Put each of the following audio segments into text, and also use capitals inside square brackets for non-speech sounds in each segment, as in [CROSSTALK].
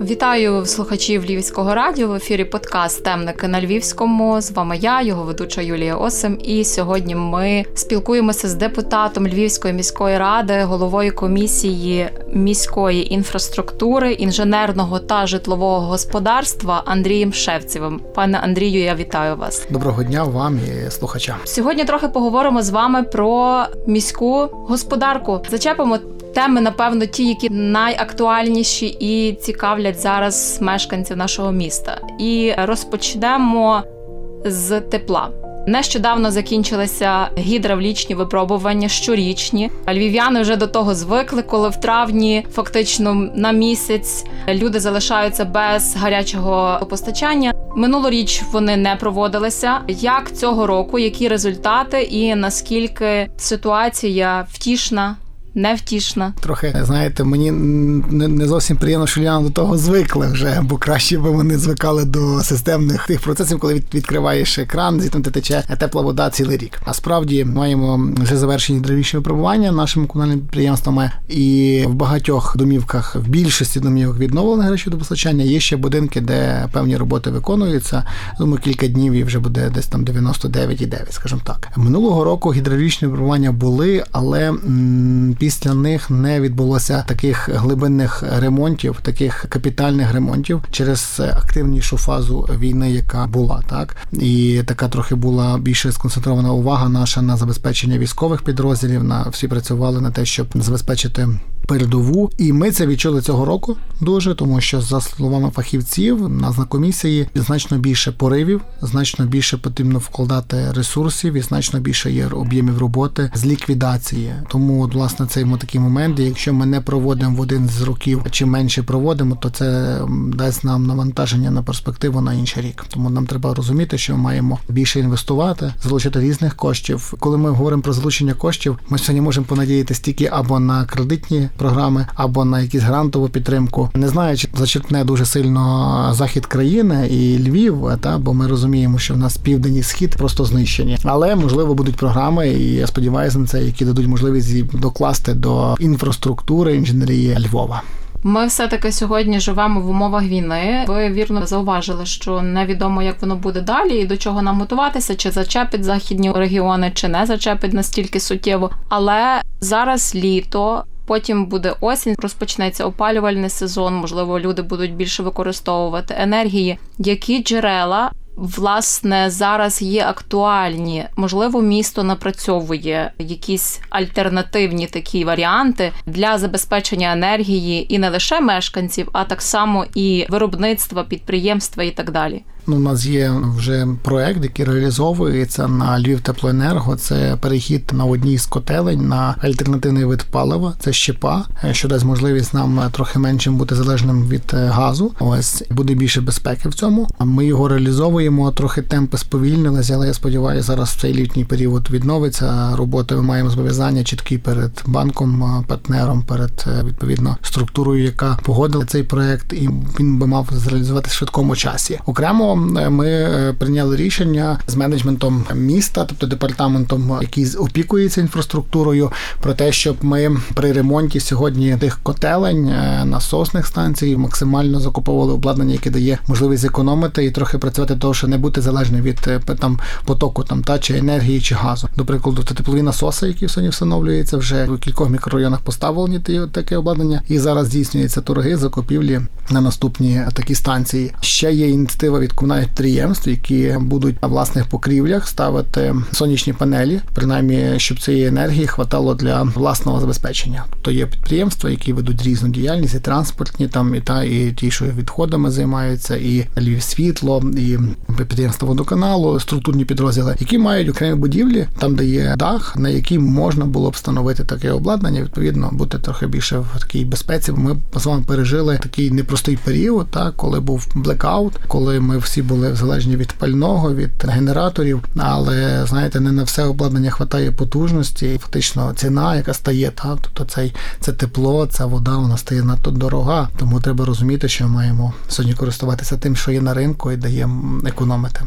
Вітаю слухачів Львівського радіо в ефірі подкаст Темники на Львівському. З вами я, його ведуча Юлія Осим. І сьогодні ми спілкуємося з депутатом Львівської міської ради, головою комісії міської інфраструктури, інженерного та житлового господарства Андрієм Шевцевим. Пане Андрію, я вітаю вас. Доброго дня вам і слухачам. Сьогодні трохи поговоримо з вами про міську господарку. Зачепимо Теми, напевно, ті, які найактуальніші і цікавлять зараз мешканців нашого міста. І розпочнемо з тепла. Нещодавно закінчилися гідравлічні випробування щорічні. Львів'яни вже до того звикли, коли в травні, фактично на місяць, люди залишаються без гарячого постачання. Минулоріч вони не проводилися. Як цього року, які результати, і наскільки ситуація втішна? Невтішна. Трохи знаєте, мені не, зовсім приємно, що Ляна до того звикли вже, бо краще би вони звикали до системних тих процесів, коли від, відкриваєш екран, звідти тече тепла вода цілий рік. А справді маємо вже завершені древіші випробування нашими комунальними підприємствами, і в багатьох домівках, в більшості домівок відновлене гарячого постачання. Є ще будинки, де певні роботи виконуються. Думаю, кілька днів і вже буде десь там 99,9, скажімо так. Минулого року гідравлічні випробування були, але. Після них не відбулося таких глибинних ремонтів, таких капітальних ремонтів через активнішу фазу війни, яка була, так і така трохи була більше сконцентрована увага наша на забезпечення військових підрозділів. На всі працювали на те, щоб забезпечити передову, і ми це відчули цього року дуже, тому що за словами фахівців на комісії значно більше поривів, значно більше потрібно вкладати ресурсів і значно більше є об'ємів роботи з ліквідації. Тому, от, власне, цей такий момент. Якщо ми не проводимо в один з років чи менше проводимо, то це дасть нам навантаження на перспективу на інший рік. Тому нам треба розуміти, що ми маємо більше інвестувати, залучити різних коштів. Коли ми говоримо про залучення коштів, ми сьогодні можемо понадіятися тільки або на кредитні програми, або на якісь грантову підтримку. Не знаю, чи зачерпне дуже сильно захід країни і Львів, та бо ми розуміємо, що в нас південь і схід просто знищені, але можливо будуть програми, і я сподіваюся на це, які дадуть можливість докласти до інфраструктури інженерії Львова. Ми все таки сьогодні живемо в умовах війни. Ви вірно зауважили, що невідомо, як воно буде далі, і до чого нам готуватися, чи зачепить західні регіони, чи не зачепить настільки суттєво. Але зараз літо. Потім буде осінь, розпочнеться опалювальний сезон. Можливо, люди будуть більше використовувати енергії. Які джерела власне зараз є актуальні. Можливо, місто напрацьовує якісь альтернативні такі варіанти для забезпечення енергії і не лише мешканців, а так само і виробництва, підприємства і так далі. Ну, у нас є вже проект, який реалізовується на Львів Теплоенерго. Це перехід на одній з котелень на альтернативний вид палива. Це щепа, що дасть можливість нам трохи меншим бути залежним від е, газу. Ось буде більше безпеки в цьому. Ми його реалізовуємо. Трохи темпи сповільнилися, але я сподіваюся, зараз цей літній період відновиться робота. Ми маємо зобов'язання чіткі перед банком, е, партнером, перед е, відповідно структурою, яка погодила цей проект, і він би мав зреалізувати в швидкому часі. Окремо ми е, прийняли рішення з менеджментом міста, тобто департаментом, який опікується інфраструктурою, про те, щоб ми при ремонті сьогодні тих котелень е, насосних станцій максимально закуповували обладнання, яке дає можливість зекономити і трохи працювати, того, що не бути залежним від е, там потоку там та чи енергії чи газу. До прикладу, то теплові насоси, які сьогодні встановлюються, вже в кількох мікрорайонах поставлені таке обладнання, і зараз здійснюються торги закупівлі на наступні такі станції. Ще є ініціатива від комунальних підприємств, які будуть на власних покрівлях ставити сонячні панелі, принаймні, щоб цієї енергії хватало для власного забезпечення. Тобто є підприємства, які ведуть різну діяльність, і транспортні там і та і ті, що відходами займаються, і Львів світло, і підприємства водоканалу, структурні підрозділи, які мають окремі будівлі, там де є дах, на який можна було б встановити таке обладнання. Відповідно, бути трохи більше в такій безпеці. Ми з вами пережили такий непростий період, так коли був блекаут, коли ми всі були залежні від пального, від генераторів. Але знаєте, не на все обладнання хватає потужності, фактично ціна, яка стає, так тобто цей це тепло, ця вода вона стає надто дорога. Тому треба розуміти, що ми маємо сьогодні користуватися тим, що є на ринку, і даємо економити.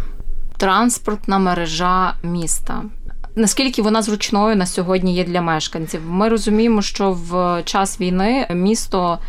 Транспортна мережа міста. Наскільки вона зручною на сьогодні є для мешканців? Ми розуміємо, що в час війни місто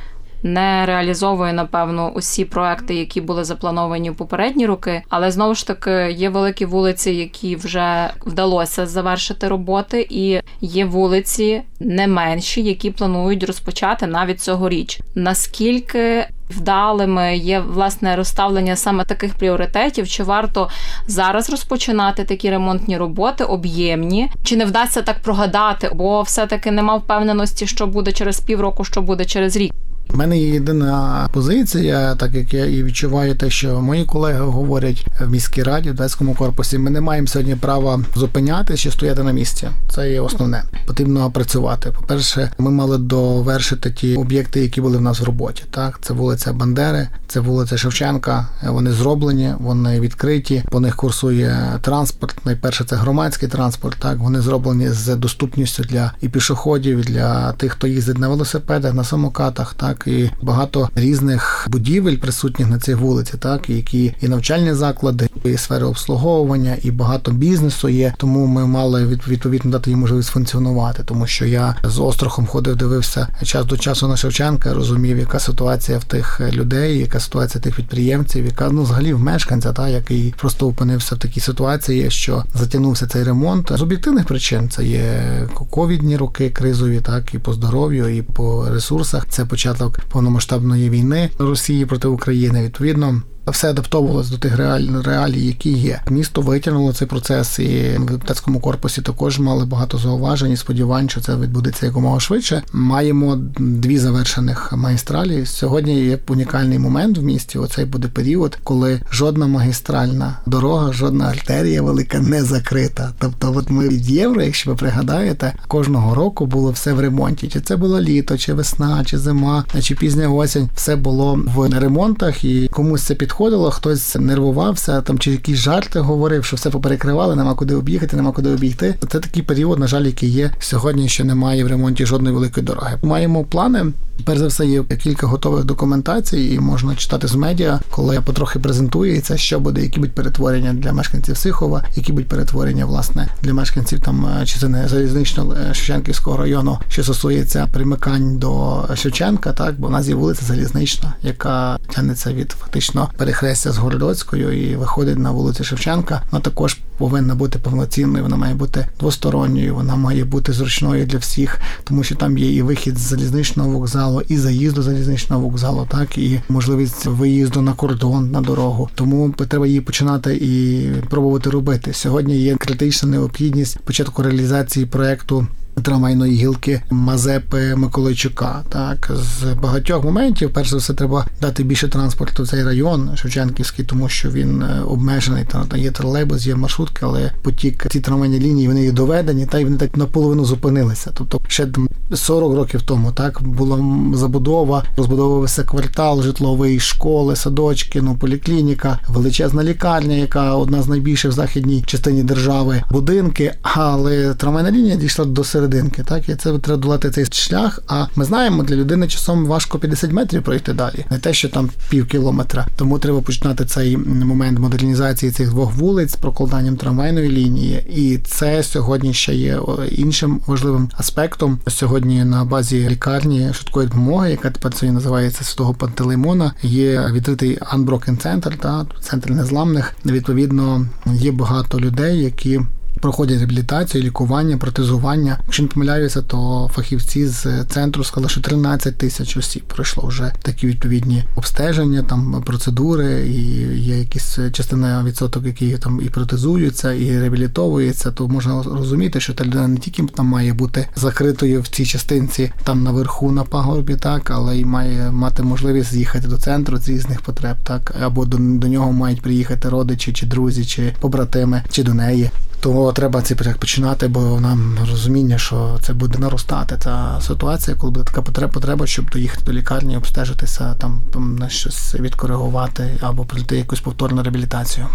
не реалізовує напевно усі проекти, які були заплановані в попередні роки. Але знову ж таки є великі вулиці, які вже вдалося завершити роботи, і є вулиці не менші, які планують розпочати навіть цьогоріч. Наскільки вдалими є власне розставлення саме таких пріоритетів, чи варто зараз розпочинати такі ремонтні роботи, об'ємні, чи не вдасться так прогадати, бо все-таки нема впевненості, що буде через півроку, що буде через рік. У мене є єдина позиція, так як я і відчуваю те, що мої колеги говорять в міській раді, в Децькому корпусі. Ми не маємо сьогодні права зупинятися чи стояти на місці. Це є основне. Потрібно працювати. По-перше, ми мали довершити ті об'єкти, які були в нас в роботі. Так, це вулиця Бандери, це вулиця Шевченка. Вони зроблені, вони відкриті. По них курсує транспорт. Найперше це громадський транспорт. Так вони зроблені з доступністю для і пішоходів, для тих, хто їздить на велосипедах, на самокатах. Так і багато різних будівель присутніх на цих вулиці, так які і навчальні заклади, і сфери обслуговування, і багато бізнесу є. Тому ми мали відповідно дати їм можливість функціонувати, тому що я з острахом ходив, дивився час до часу на Шевченка, розумів, яка ситуація в тих людей, яка ситуація тих підприємців, яка ну взагалі в мешканця, та який просто опинився в такій ситуації, що затягнувся цей ремонт з об'єктивних причин. Це є ковідні роки, кризові, так і по здоров'ю, і по ресурсах. Це початок повномасштабної війни Росії проти України. Відповідно, все адаптовувалось до тих реалій, які є. Місто витягнуло цей процес, і в депутатському корпусі також мали багато зауважень і сподівань, що це відбудеться якомога швидше. Маємо дві завершених магістралі. Сьогодні є унікальний момент в місті. Оцей буде період, коли жодна магістральна дорога, жодна артерія велика не закрита. Тобто, от ми від євро, якщо ви пригадаєте, кожного року було все в ремонті. Чи це було літо, чи весна, чи зима, чи пізня осінь, все було в ремонтах, і комусь це підходить підходило, хтось нервувався, там чи якісь жарти говорив, що все поперекривали, нема куди об'їхати, нема куди обійти. Це такий період, на жаль, який є сьогодні, що немає в ремонті жодної великої дороги. Маємо плани. Перш за все, є кілька готових документацій, і можна читати з медіа, коли потрохи презентується, що буде, які будуть перетворення для мешканців Сихова, які будуть перетворення власне для мешканців там е, чи це не залізнично е, Шевченківського району, що стосується примикань до Шевченка, так бо в нас є вулиця Залізнична, яка тягнеться від фактично перехрестя з Городоцькою і виходить на вулицю Шевченка. Вона також повинна бути повноцінною, вона має бути двосторонньою, вона має бути зручною для всіх, тому що там є і вихід з залізничного вокзалу, і заїзд до залізничного вокзалу, так і можливість виїзду на кордон на дорогу. Тому треба її починати і пробувати робити. Сьогодні є критична необхідність початку реалізації проекту трамвайної гілки Мазепи Миколайчука. Так з багатьох моментів, перш за все, треба дати більше транспорту в цей район Шевченківський, тому що він е, обмежений. Та є тролейбус, є маршрутки, але потік ці трамвайні лінії вони є доведені, та й вони так наполовину зупинилися. Тобто ще 40 років тому так була забудова, розбудовувався квартал житловий, школи, садочки, ну поліклініка, величезна лікарня, яка одна з найбільших в західній частині держави, будинки. Але трамвайна лінія дійшла до середини серединки. Так, і це треба долати цей шлях. А ми знаємо, для людини часом важко 50 метрів пройти далі, не те, що там пів кілометра. Тому треба починати цей момент модернізації цих двох вулиць з прокладанням трамвайної лінії. І це сьогодні ще є іншим важливим аспектом. Сьогодні на базі лікарні швидкої допомоги, яка тепер це називається Святого Пантелеймона, є відкритий Unbroken центр, та центр незламних. Відповідно, є багато людей, які проходять реабілітацію, лікування, протезування. Якщо не помиляюся, то фахівці з центру сказали, що 13 тисяч осіб пройшло вже такі відповідні обстеження, там процедури, і є якісь частина відсоток, які там і протезуються, і реабілітовуються. То можна розуміти, що та людина не тільки там має бути закритою в цій частинці, там наверху на пагорбі, так, але й має мати можливість з'їхати до центру з різних потреб, так або до, до нього мають приїхати родичі, чи друзі, чи побратими, чи до неї. Тому треба проект починати, бо нам розуміння, що це буде наростати та ситуація, коли буде така потреба, щоб доїхати до лікарні, обстежитися, там на щось відкоригувати або пройти якусь повторну реабілітацію.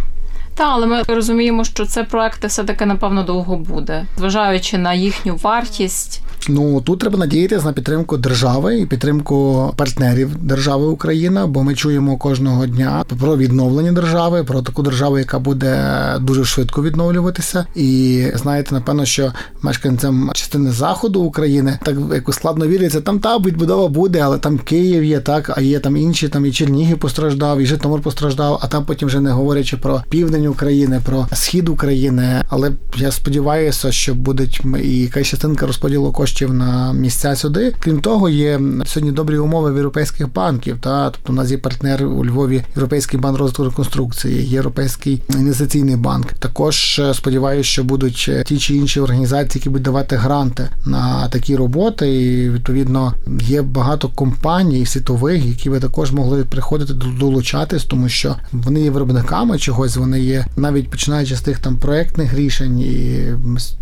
Та, але ми розуміємо, що це проекти все таки напевно довго буде, зважаючи на їхню вартість. Ну тут треба надіятися на підтримку держави і підтримку партнерів держави Україна, бо ми чуємо кожного дня про відновлення держави, про таку державу, яка буде дуже швидко відновлюватися. І знаєте, напевно, що мешканцям частини заходу України так якось складно віриться. Там та відбудова буде, але там Київ є, так а є там інші. Там і Чернігів постраждав, і Житомир постраждав. А там потім вже не говорячи про південь України, про схід України. Але я сподіваюся, що будуть і якась частинка розподілу коштів на місця сюди. Крім того, є сьогодні добрі умови в європейських банків. Та тобто у нас є партнер у Львові, Європейський банк розвитку реконструкції, Європейський інвестиційний банк. Також сподіваюся, що будуть ті чи інші організації, які будуть давати гранти на такі роботи. І відповідно є багато компаній світових, які би також могли приходити долучатись, тому що вони є виробниками чогось. Вони є навіть починаючи з тих там проектних рішень і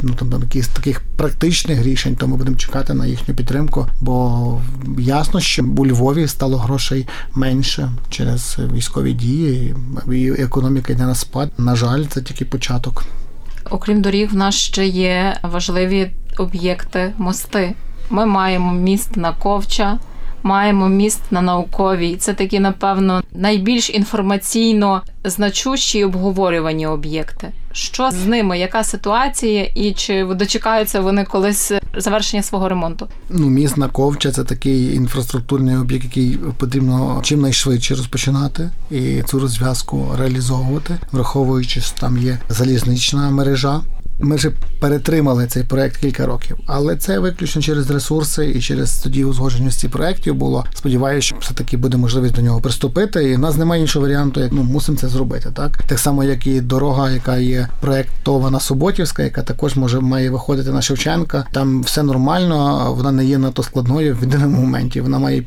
ну там, там якихось таких практичних рішень, то ми будемо чекати на їхню підтримку, бо ясно, що у Львові стало грошей менше через військові дії, і економіка йде на спад. На жаль, це тільки початок. Окрім доріг, в нас ще є важливі об'єкти мости. Ми маємо міст на Ковча. Маємо міст на науковій. Це такі, напевно, найбільш інформаційно значущі і обговорювані об'єкти. Що з ними? Яка ситуація, і чи дочекаються вони колись завершення свого ремонту? Ну, міст на ковча це такий інфраструктурний об'єкт, який потрібно чим найшвидше розпочинати і цю розв'язку реалізовувати, враховуючи, що там є залізнична мережа. Ми вже перетримали цей проект кілька років, але це виключно через ресурси і через тоді узгодженості проєктів було. Сподіваюся, що все таки буде можливість до нього приступити. І в нас немає іншого варіанту, як ну мусимо це зробити. Так так само, як і дорога, яка є проєктована Суботівська, яка також може має виходити на Шевченка. Там все нормально, вона не є надто складною в єдиному моменті. Вона має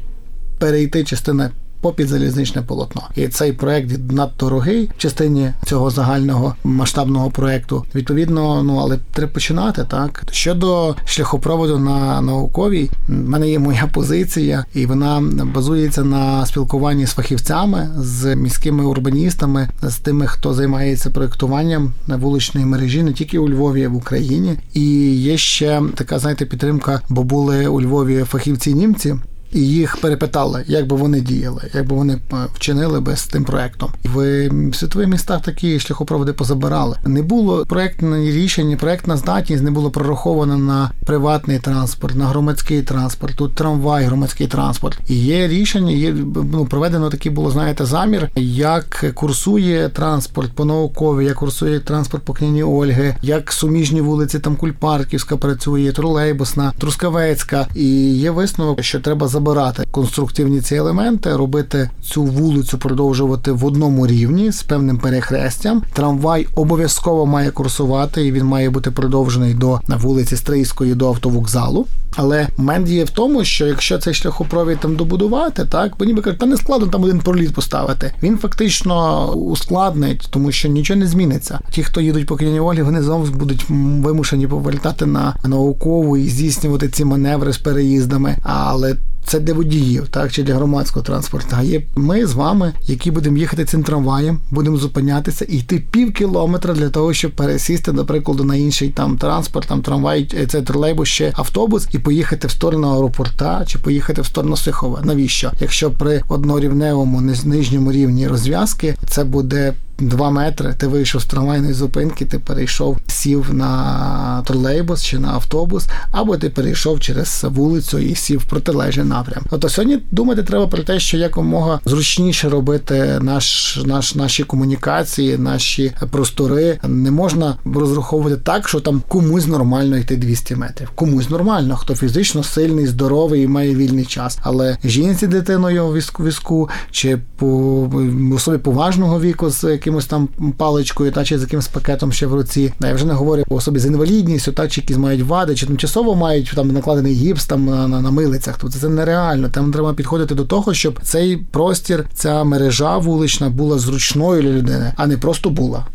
перейти частина попід залізничне полотно. І цей проект надто дорогий в частині цього загального масштабного проекту. Відповідно, ну але треба починати так. Щодо шляхопроводу на науковій, в мене є моя позиція, і вона базується на спілкуванні з фахівцями, з міськими урбаністами, з тими, хто займається проектуванням на вуличної мережі, не тільки у Львові, а в Україні. І є ще така, знаєте, підтримка, бо були у Львові фахівці німці і їх перепитали, як би вони діяли, як би вони е, вчинили би з тим проектом. В світових містах такі шляхопроводи позабирали. Не було проектної рішення, проектна здатність не було прорахована на приватний транспорт, на громадський транспорт, тут трамвай, громадський транспорт. І є рішення, є ну проведено такий було, знаєте, замір, як курсує транспорт по наукові, як курсує транспорт по княні Ольги, як суміжні вулиці, там Кульпарківська працює, тролейбусна, Трускавецька. І є висновок, що треба забирати конструктивні ці елементи, робити цю вулицю, продовжувати в одному рівні з певним перехрестям. Трамвай обов'язково має курсувати, і він має бути продовжений до на вулиці Стрийської до автовокзалу. Але момент є в тому, що якщо цей шляхопровід там добудувати, так бо ніби кажуть, та не складно там один проліт поставити. Він фактично ускладнить, тому що нічого не зміниться. Ті, хто їдуть по Олі, вони знову будуть вимушені повертати на наукову і здійснювати ці маневри з переїздами. Але це для водіїв, так чи для громадського транспорту. А є ми з вами, які будемо їхати цим трамваєм, будемо зупинятися і йти пів кілометра для того, щоб пересісти, наприклад, на інший там транспорт, там трамвай, е, це тролейбус, ще автобус, і поїхати в сторону аеропорта чи поїхати в сторону Сихова. Навіщо? Якщо при однорівневому нижньому рівні розв'язки це буде. Два метри, ти вийшов з трамвайної зупинки, ти перейшов, сів на тролейбус чи на автобус, або ти перейшов через вулицю і сів в протилежний напрям. Ото сьогодні думати треба про те, що якомога зручніше робити наш, наш, наші комунікації, наші простори. Не можна розраховувати так, що там комусь нормально йти 200 метрів. Комусь нормально, хто фізично сильний, здоровий і має вільний час. Але жінці дитиною в візку чи по особі поважного віку з яким якимось там паличкою, та чи з якимось пакетом ще в руці. Я вже не говорю про особі з інвалідністю, та чи якісь мають вади, чи тимчасово мають там накладений гіпс там на, на, на милицях. Тобто це нереально. Там треба підходити до того, щоб цей простір, ця мережа вулична була зручною для людини, а не просто була.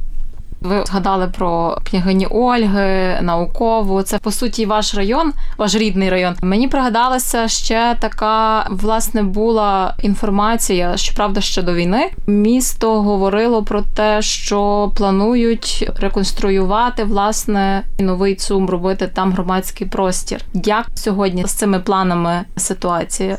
Ви згадали про княгині Ольги, наукову. Це по суті ваш район, ваш рідний район. Мені пригадалася ще така власне була інформація, щоправда, ще до війни. Місто говорило про те, що планують реконструювати власне новий ЦУМ, робити там громадський простір. Як сьогодні з цими планами ситуація?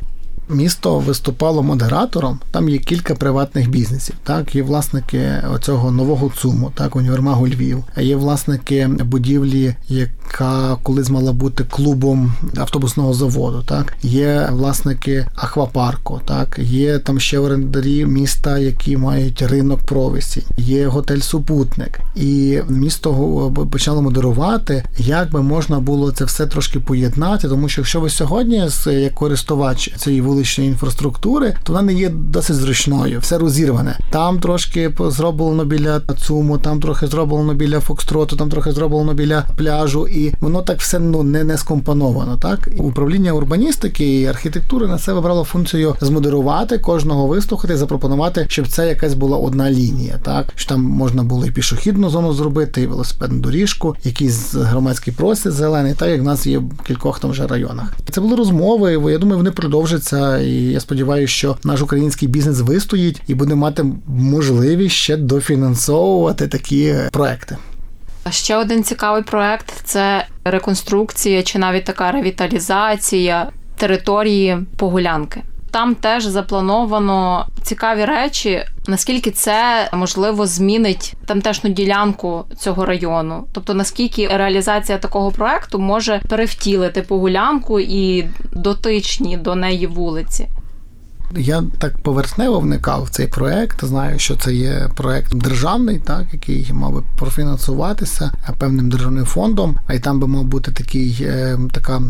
Місто виступало модератором. Там є кілька приватних бізнесів. Так, є власники цього нового ЦУМу, так, універмагу Львів. Є власники будівлі, яка колись мала бути клубом автобусного заводу. Так, є власники аквапарку. Так, є там ще орендарі міста, які мають ринок провісі. Є готель Супутник, і місто почало модерувати, як би можна було це все трошки поєднати, тому що якщо ви сьогодні як користувач цієї вулиці, вуличної інфраструктури, то вона не є досить зручною, все розірване. Там трошки зроблено біля ЦУМу, там трохи зроблено біля Фокстроту, там трохи зроблено біля пляжу, і воно так все ну не, не скомпоновано. Так управління урбаністики і архітектури на себе брало функцію змодерувати кожного вислухати, запропонувати, щоб це якась була одна лінія. Так що там можна було і пішохідну зону зробити, і велосипедну доріжку, якийсь громадський простір зелений, так як в нас є в кількох там вже районах. Це були розмови. Я думаю, вони продовжаться. І я сподіваюся, що наш український бізнес вистоїть і буде мати можливість ще дофінансовувати такі проекти. Ще один цікавий проект це реконструкція чи навіть така ревіталізація території погулянки. Там теж заплановано цікаві речі, наскільки це можливо змінить тамтешну ділянку цього району. Тобто наскільки реалізація такого проекту може перевтілити погулянку і дотичні до неї вулиці. Я так поверхнево вникав в цей проект. Знаю, що це є проект державний, так який мав би профінансуватися певним державним фондом. А й там би мав бути такий е, така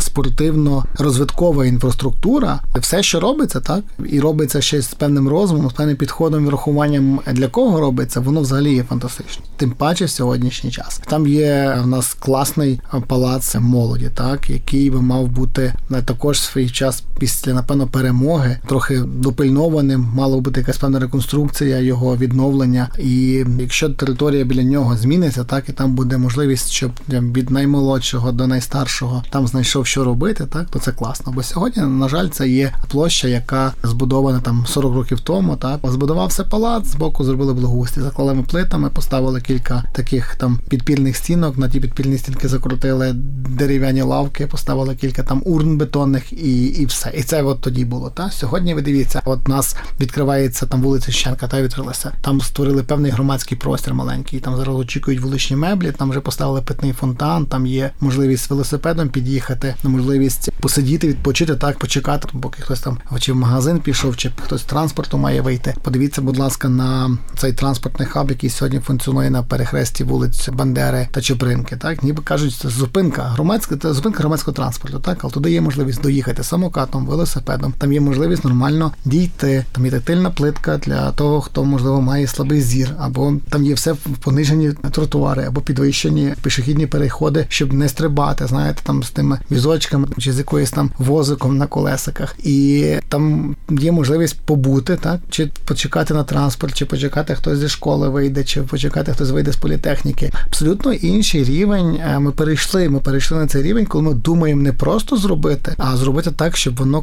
спортивно-розвиткова інфраструктура. Все, що робиться, так і робиться ще з певним розумом, з певним підходом і врахуванням для кого робиться, воно взагалі є фантастично. Тим паче в сьогоднішній час. Там є в нас класний палац молоді, так який би мав бути також свій час після напевно перемоги, трохи допильнованим, мала бути якась певна реконструкція, його відновлення. І якщо територія біля нього зміниться, так і там буде можливість, щоб від наймолодшого до найстаршого там знайшов, що робити, так то це класно. Бо сьогодні, на жаль, це є площа, яка збудована там 40 років тому. Так збудувався палац, збоку зробили благоустрій, заклали плитами, поставили кілька таких там підпільних стінок. На ті підпільні стінки закрутили дерев'яні лавки, поставили кілька там урн бетонних і і все. І це от тоді було. Та сьогодні ви дивіться, от нас відкривається там вулиця Щенка, та відкрилася. Там створили певний громадський простір маленький. Там зараз очікують вуличні меблі. Там вже поставили питний фонтан. Там є можливість велосипедом під'їхати, можливість посидіти, відпочити так, почекати, поки хтось там чи в магазин пішов, чи хтось транспорту має вийти. Подивіться, будь ласка, на цей транспортний хаб, який сьогодні функціонує на перехресті вулиць Бандери та Чупринки. Так, ніби кажуть, це зупинка громадська, це зупинка громадського транспорту. Так, але туди є можливість доїхати самокатом, велосипедом. Там є можливість нормально дійти. Там є тактильна плитка для того, хто можливо має слабий зір, або там є все понижені тротуари, або підвищені пішохідні переходи, щоб не стрибати. Знаєте, там з тими візочками чи з якоюсь там возиком на колесиках, і там є можливість побути, так чи почекати на транспорт, чи почекати хтось зі школи вийде, чи почекати хтось вийде з політехніки. Абсолютно інший рівень. Е, ми перейшли. Ми перейшли на цей рівень, коли ми думаємо не просто зробити, а зробити так, щоб воно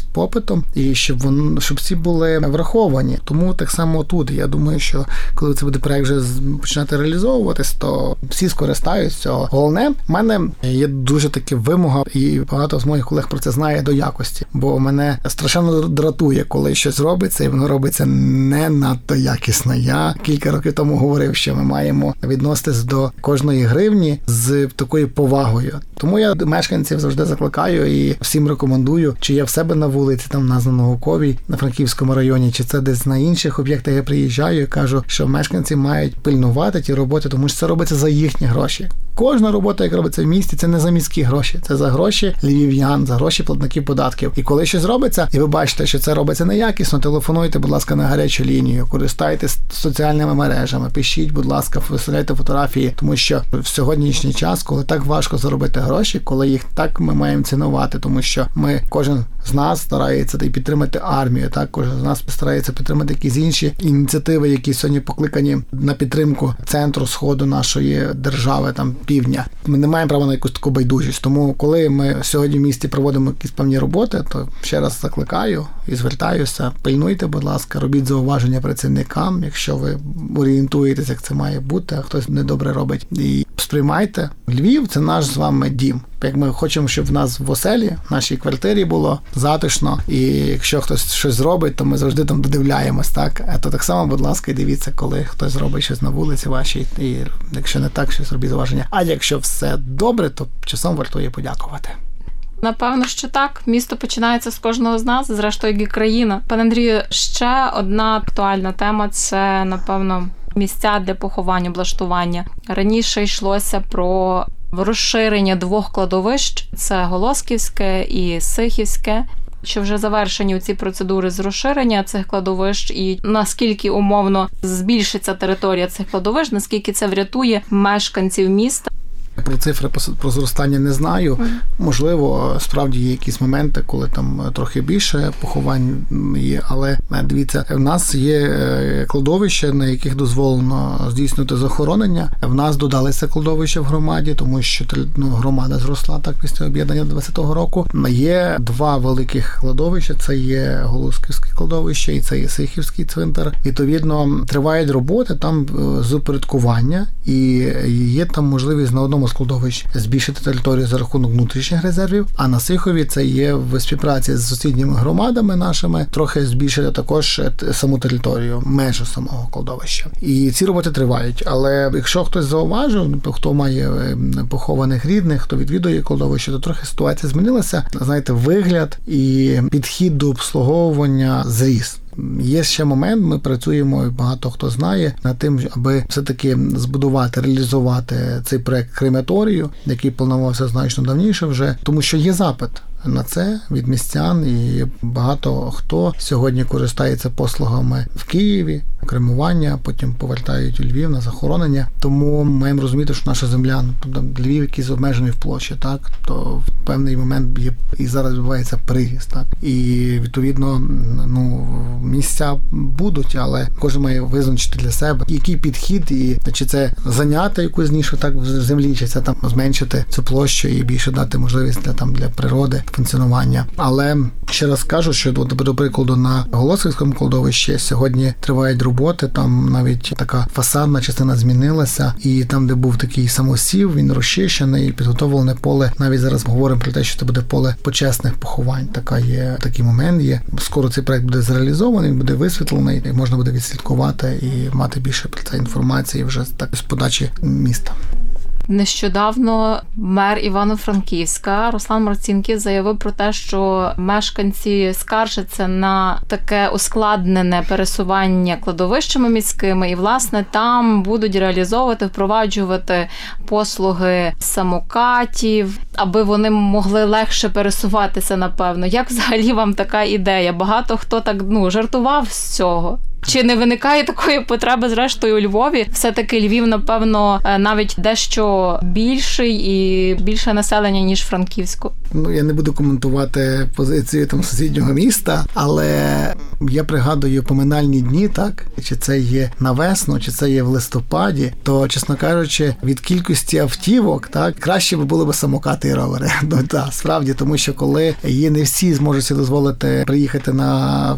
користувалось попитом і щоб воно щоб всі були враховані. Тому так само тут. Я думаю, що коли це буде проект вже починати реалізовуватись, то всі скористаються цього. Головне, в мене є дуже таки вимога, і багато з моїх колег про це знає до якості, бо мене страшенно дратує, коли щось робиться, і воно робиться не надто якісно. Я кілька років тому говорив, що ми маємо відноситись до кожної гривні з такою повагою. Тому я мешканців завжди закликаю і всім рекомендую, чи я в себе на вулиці, там на науковій на Франківському районі, чи це десь на інших об'єктах. Я приїжджаю і кажу, що мешканці мають пильнувати ті роботи, тому що це робиться за їхні гроші. Кожна робота, яка робиться в місті, це не за міські гроші, це за гроші львів'ян, за гроші платників податків. І коли щось робиться, і ви бачите, що це робиться неякісно, телефонуйте, будь ласка, на гарячу лінію, користайтесь соціальними мережами, пишіть, будь ласка, виселяйте фотографії, тому що в сьогоднішній час, коли так важко заробити гроші, коли їх так ми маємо цінувати, тому що ми кожен з нас нас старається і підтримати армію. Так кожен з нас старається підтримати якісь інші ініціативи, які сьогодні покликані на підтримку центру сходу нашої держави, там півдня. Ми не маємо права на якусь таку байдужість. Тому, коли ми сьогодні в місті проводимо якісь певні роботи, то ще раз закликаю і звертаюся. Пильнуйте, будь ласка, робіть зауваження працівникам, якщо ви орієнтуєтесь, як це має бути, а хтось недобре робить. І сприймайте Львів, це наш з вами дім. Як ми хочемо, щоб в нас в оселі, в нашій квартирі було затишно, і якщо хтось щось зробить, то ми завжди там додивляємось. Так а то так само, будь ласка, дивіться, коли хтось зробить щось на вулиці вашій, і якщо не так, щось робіть зауваження. А якщо все добре, то часом вартує подякувати. Напевно, що так. Місто починається з кожного з нас, зрештою, і країна. Пане Андрію, ще одна актуальна тема це напевно місця для поховання, облаштування. Раніше йшлося про розширення двох кладовищ: це Голосківське і Сихівське. Що вже завершені ці процедури з розширення цих кладовищ, і наскільки умовно збільшиться територія цих кладовищ, наскільки це врятує мешканців міста. Про цифри про зростання не знаю. Можливо, справді є якісь моменти, коли там трохи більше поховань є. Але дивіться, в нас є кладовища, на яких дозволено здійснити захоронення. В нас додалися кладовища в громаді, тому що ну, громада зросла так після об'єднання 20-го року. Є два великих кладовища: це є Голусківське кладовище і це є Сихівський цвинтар. Відповідно, тривають роботи там з упорядкування, і є там можливість на одному складовищ збільшити територію за рахунок внутрішніх резервів. А на Сихові це є в співпраці з сусідніми громадами нашими, трохи збільшити також саму територію, межу самого кладовища. І ці роботи тривають. Але якщо хтось зауважив, хто має похованих рідних, хто відвідує кладовище, то трохи ситуація змінилася. Знаєте, вигляд і підхід до обслуговування зріс. Є ще момент, ми працюємо, і багато хто знає, над тим, аби все-таки збудувати, реалізувати цей проект крематорію, який планувався значно давніше вже, тому що є запит. На це від містян. І багато хто сьогодні користається послугами в Києві, кремування, потім повертають у Львів на захоронення. Тому маємо розуміти, що наша земля ну, Львів, якийсь обмежений в площі, так? То в певний момент є і зараз відбувається приріст, так? І відповідно ну місця будуть, але кожен має визначити для себе який підхід, і чи це зайняти якусь нішу так в землі, чи це там зменшити цю площу і більше дати можливість для там для природи функціонування. Але ще раз кажу, що до прикладу на Голосівському кладовищі сьогодні тривають роботи. Там навіть така фасадна частина змінилася, і там, де був такий самосів, він розчищений, підготовлене поле. Навіть зараз говоримо про те, що це буде поле почесних поховань. Така є такий момент. Є скоро цей проект буде зреалізований, буде висвітлений, і можна буде відслідкувати і мати більше про це інформації вже так з подачі міста. Нещодавно мер Івано-Франківська Руслан Марцінків заявив про те, що мешканці скаржаться на таке ускладнене пересування кладовищами міськими, і власне там будуть реалізовувати, впроваджувати послуги самокатів, аби вони могли легше пересуватися. Напевно, як взагалі вам така ідея? Багато хто так ну жартував з цього. Чи не виникає такої потреби, зрештою, у Львові? Все-таки Львів, напевно, навіть дещо більший і більше населення, ніж Франківську. Ну я не буду коментувати позицію там сусіднього міста, але я пригадую поминальні дні, так чи це є на весну, чи це є в листопаді, то чесно кажучи, від кількості автівок, так краще би було б самокати і ровери. [LAUGHS] Ну так, справді, тому що коли є не всі зможуть дозволити приїхати на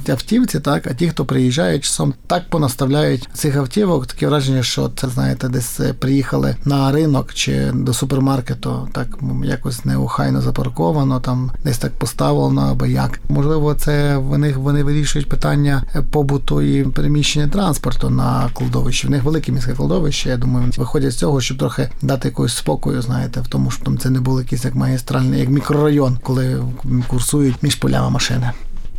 автівці, так а ті, хто приїжджають, часом так понаставляють цих автівок, таке враження, що це знаєте, десь приїхали на ринок чи до супермаркету, так якось неухайно запарковано, там десь так поставлено або як. Можливо, це вони вони вирішують питання побуту і переміщення транспорту на кладовищі. В них велике міське кладовище. Я думаю, виходять з цього, щоб трохи дати якогось спокою, знаєте, в тому, що там це не було якийсь як магістральний, як мікрорайон, коли курсують між полями машини.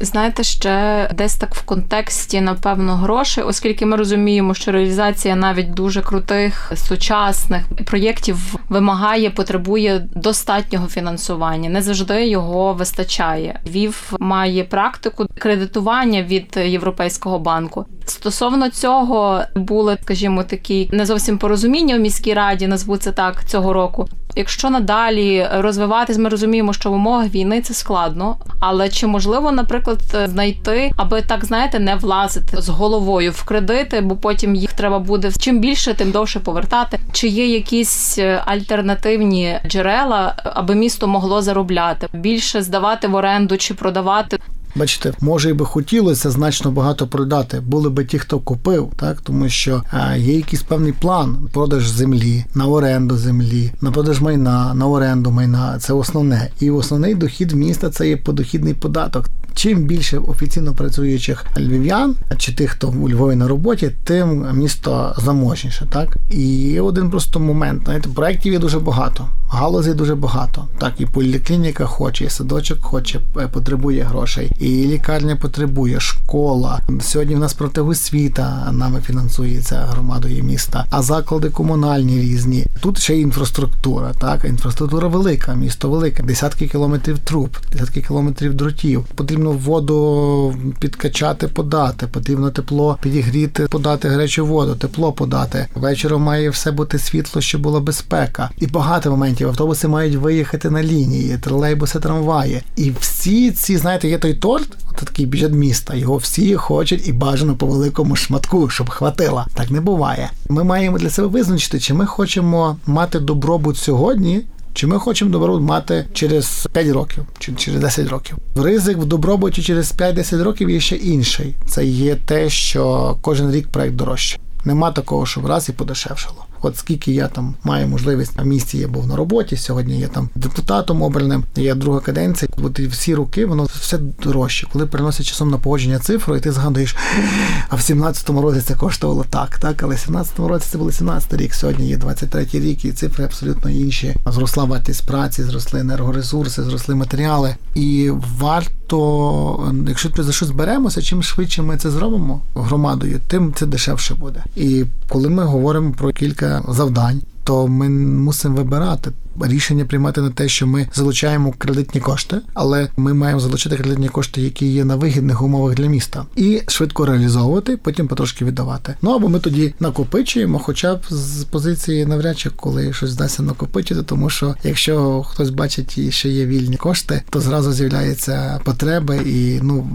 Знаєте, ще десь так в контексті, напевно, грошей, оскільки ми розуміємо, що реалізація навіть дуже крутих сучасних проєктів вимагає, потребує достатнього фінансування. Не завжди його вистачає. Вів має практику кредитування від Європейського банку. Стосовно цього були, скажімо, такі не зовсім порозуміння в міській раді, назву це так цього року. Якщо надалі розвиватись, ми розуміємо, що в умовах війни це складно. Але чи можливо, наприклад, знайти, аби так знаєте, не влазити з головою в кредити, бо потім їх треба буде чим більше, тим довше повертати. Чи є якісь е, альтернативні джерела, аби місто могло заробляти більше здавати в оренду чи продавати? Бачите, може і би хотілося значно багато продати. Були би ті, хто купив, так тому що а, є якийсь певний план продаж землі, на оренду землі, на продаж майна, на оренду майна. Це основне. І основний дохід міста це є подохідний податок. Чим більше офіційно працюючих львів'ян чи тих, хто у Львові на роботі, тим місто заможніше. Так і є один просто момент. Знаєте, проєктів є дуже багато, галузей дуже багато. Так, і поліклініка хоче, і садочок хоче, е, потребує грошей, і лікарня потребує, школа. Сьогодні в нас протиосвіта нами фінансується громадою міста, а заклади комунальні різні. Тут ще й інфраструктура. Так, інфраструктура велика, місто велике, десятки кілометрів труб, десятки кілометрів дротів. Потрібно воду підкачати, подати. Потрібно тепло підігріти, подати гарячу воду, тепло подати. Вечором має все бути світло, щоб була безпека. І багато моментів автобуси мають виїхати на лінії, тролейбуси, трамваї. І всі ці, знаєте, є той торт, такий бюджет міста. Його всі хочуть і бажано по великому шматку, щоб хватило. Так не буває. Ми маємо для себе визначити, чи ми хочемо мати добробут сьогодні. Чи ми хочемо добробут мати через 5 років чи через 10 років? Ризик в добробуті через 5-10 років є ще інший. Це є те, що кожен рік проект дорожче. Нема такого, щоб раз і подешевшало. От скільки я там маю можливість в місті, я був на роботі. Сьогодні я там депутатом обраним, є друга каденція. От всі роки воно все дорожче. Коли приносять часом на погодження цифру, і ти згадуєш, а в 17-му році це коштувало так, так, але в 17-му році це був 17 рік. Сьогодні є 23-й рік, і цифри абсолютно інші. Зросла вартість праці, зросли енергоресурси, зросли матеріали. І варто, якщо ти за щось беремося, чим швидше ми це зробимо громадою, тим це дешевше буде. І коли ми говоримо про кілька завдань, то ми мусимо вибирати рішення приймати на те, що ми залучаємо кредитні кошти, але ми маємо залучити кредитні кошти, які є на вигідних умовах для міста, і швидко реалізовувати, потім потрошки віддавати. Ну або ми тоді накопичуємо, хоча б з позиції навряд чи коли щось вдасться накопичити, тому що якщо хтось бачить, що є вільні кошти, то зразу з'являються потреби і ну.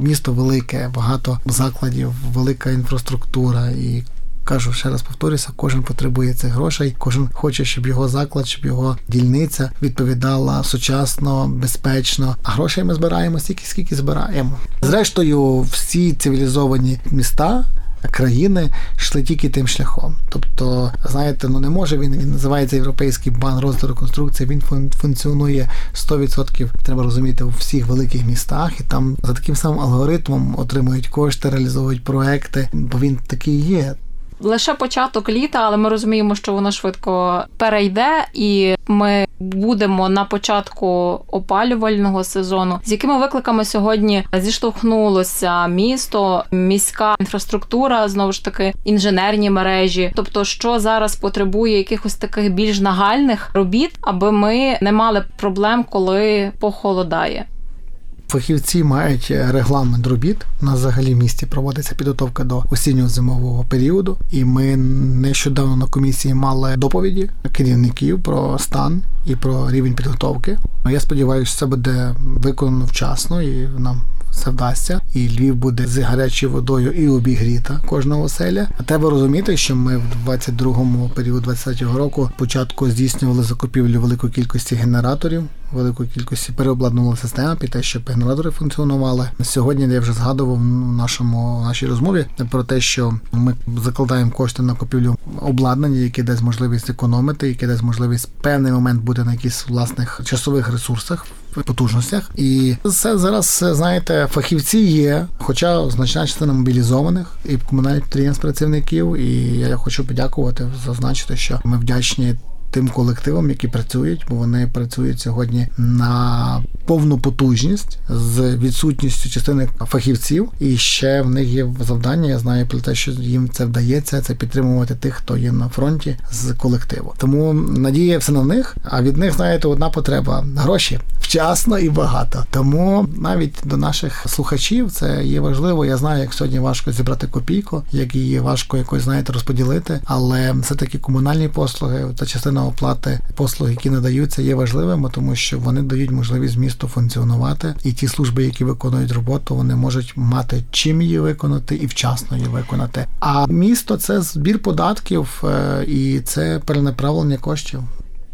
Місто велике, багато закладів, велика інфраструктура і. Кажу, ще раз повторюся, кожен потребує цих грошей, кожен хоче, щоб його заклад, щоб його дільниця відповідала сучасно, безпечно. А грошей ми збираємо стільки, скільки збираємо. Зрештою, всі цивілізовані міста. Країни йшли тільки тим шляхом. Тобто, знаєте, ну не може він він називається Європейський банк розвитку реконструкції. Він функціонує 100%, Треба розуміти у всіх великих містах, і там за таким самим алгоритмом отримують кошти, реалізовують проекти, бо він такий є лише початок літа, але ми розуміємо, що воно швидко перейде, і ми будемо на початку опалювального сезону. З якими викликами сьогодні зіштовхнулося місто, міська інфраструктура, знову ж таки інженерні мережі, тобто, що зараз потребує якихось таких більш нагальних робіт, аби ми не мали проблем, коли похолодає. Фахівці мають регламент робіт. У нас взагалі в місті проводиться підготовка до осіннього зимового періоду, і ми нещодавно на комісії мали доповіді керівників про стан і про рівень підготовки. Я сподіваюся, це буде виконано вчасно і нам все вдасться, і Львів буде з гарячою водою і обігріта кожного оселя. А треба розуміти, що ми в 22-му періоду 23-го року початку здійснювали закупівлю великої кількості генераторів. Великої кількості переобладнували систему під те, щоб генератори функціонували. Сьогодні я вже згадував в нашому в нашій розмові про те, що ми закладаємо кошти на купівлю обладнання, яке дасть можливість економити, яке дасть можливість певний момент бути на якихось власних часових ресурсах потужностях. І це зараз, знаєте, фахівці є, хоча значна частина мобілізованих і комунальних підприємств працівників. І я хочу подякувати, зазначити, що ми вдячні. Тим колективам, які працюють, бо вони працюють сьогодні на повну потужність з відсутністю частини фахівців, і ще в них є завдання. Я знаю про те, що їм це вдається, це підтримувати тих, хто є на фронті з колективу. Тому надія все на них. А від них знаєте, одна потреба гроші вчасно і багато. Тому навіть до наших слухачів це є важливо. Я знаю, як сьогодні важко зібрати копійку, як її важко якось знаєте розподілити, але все таки комунальні послуги та частина оплати послуг, які надаються, є важливими, тому що вони дають можливість місту функціонувати, і ті служби, які виконують роботу, вони можуть мати чим її виконати і вчасно її виконати. А місто це збір податків е, і це перенаправлення коштів.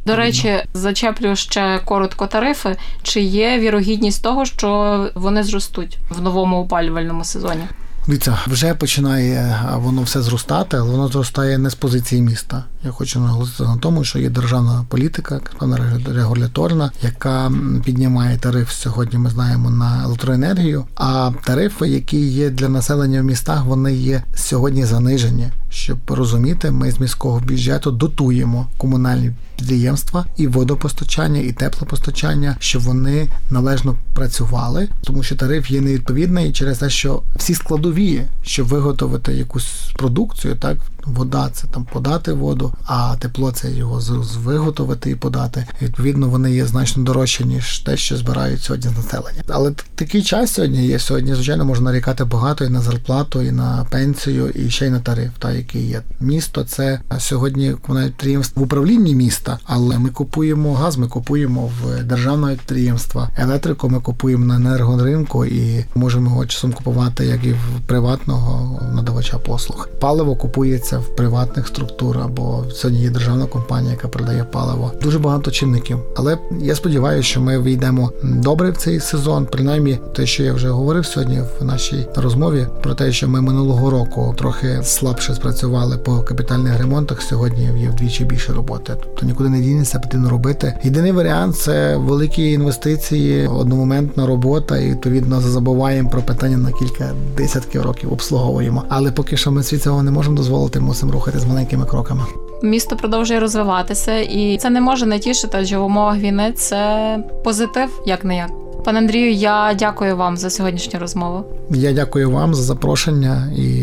До речі, зачеплю ще коротко тарифи. Чи є вірогідність того, що вони зростуть в новому опалювальному сезоні? Дивіться, вже починає воно все зростати, але воно зростає не з позиції міста. Я хочу наголосити на тому, що є державна політика, певна регуляторна, яка піднімає тариф сьогодні. Ми знаємо на електроенергію. А тарифи, які є для населення в містах, вони є сьогодні занижені. Щоб розуміти, ми з міського бюджету дотуємо комунальні підприємства і водопостачання, і теплопостачання, щоб вони належно працювали, тому що тариф є невідповідний через те, що всі складові, щоб виготовити якусь продукцію, так вода це там подати воду, а тепло це його виготовити і подати. Відповідно, вони є значно дорожче ніж те, що збирають сьогодні з населення. Але такий час сьогодні є. Сьогодні, звичайно, можна нарікати багато і на зарплату, і на пенсію, і ще й на тариф, та який є. Місто це сьогодні комунальне підприємство в управлінні міста, але ми купуємо газ, ми купуємо в державного підприємства, електрику ми купуємо на енергоринку і можемо його часом купувати як і в приватного надавача послуг. Паливо купується в приватних структур або сьогодні є державна компанія, яка продає паливо. Дуже багато чинників. Але я сподіваюся, що ми вийдемо добре в цей сезон. Принаймні, те, що я вже говорив сьогодні в нашій розмові, про те, що ми минулого року трохи слабше спрацювали по капітальних ремонтах. Сьогодні є вдвічі більше роботи. Тобто нікуди не дінеться, потрібно робити. Єдиний варіант це великі інвестиції, одномоментна робота, і відповідно забуваємо про питання на кілька десятків років обслуговуємо. Але поки що ми світ цього не можемо дозволити мусимо рухати з маленькими кроками. Місто продовжує розвиватися, і це не може не тішити, адже в умовах війни це позитив, як не як. Пане Андрію, я дякую вам за сьогоднішню розмову. Я дякую вам за запрошення і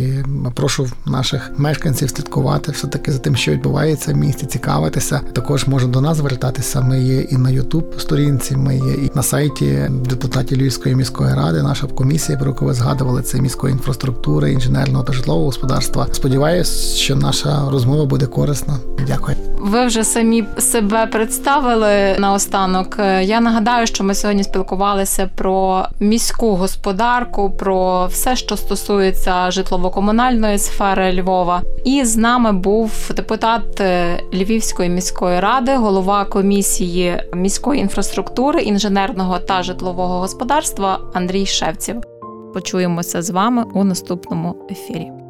прошу наших мешканців слідкувати все таки за тим, що відбувається в місті, цікавитися. Також можна до нас звертатися. Ми є і на Ютуб сторінці. Ми є і на сайті депутатів Львівської міської ради. Наша комісія, про яку ви згадували, це міської інфраструктури, інженерного та житлового господарства. Сподіваюсь, що наша розмова буде корисна. Дякую. Ви вже самі себе представили наостанок. Я нагадаю, що ми сьогодні спілкувалися про міську господарку, про все, що стосується житлово-комунальної сфери Львова. І з нами був депутат Львівської міської ради, голова комісії міської інфраструктури, інженерного та житлового господарства Андрій Шевців. Почуємося з вами у наступному ефірі.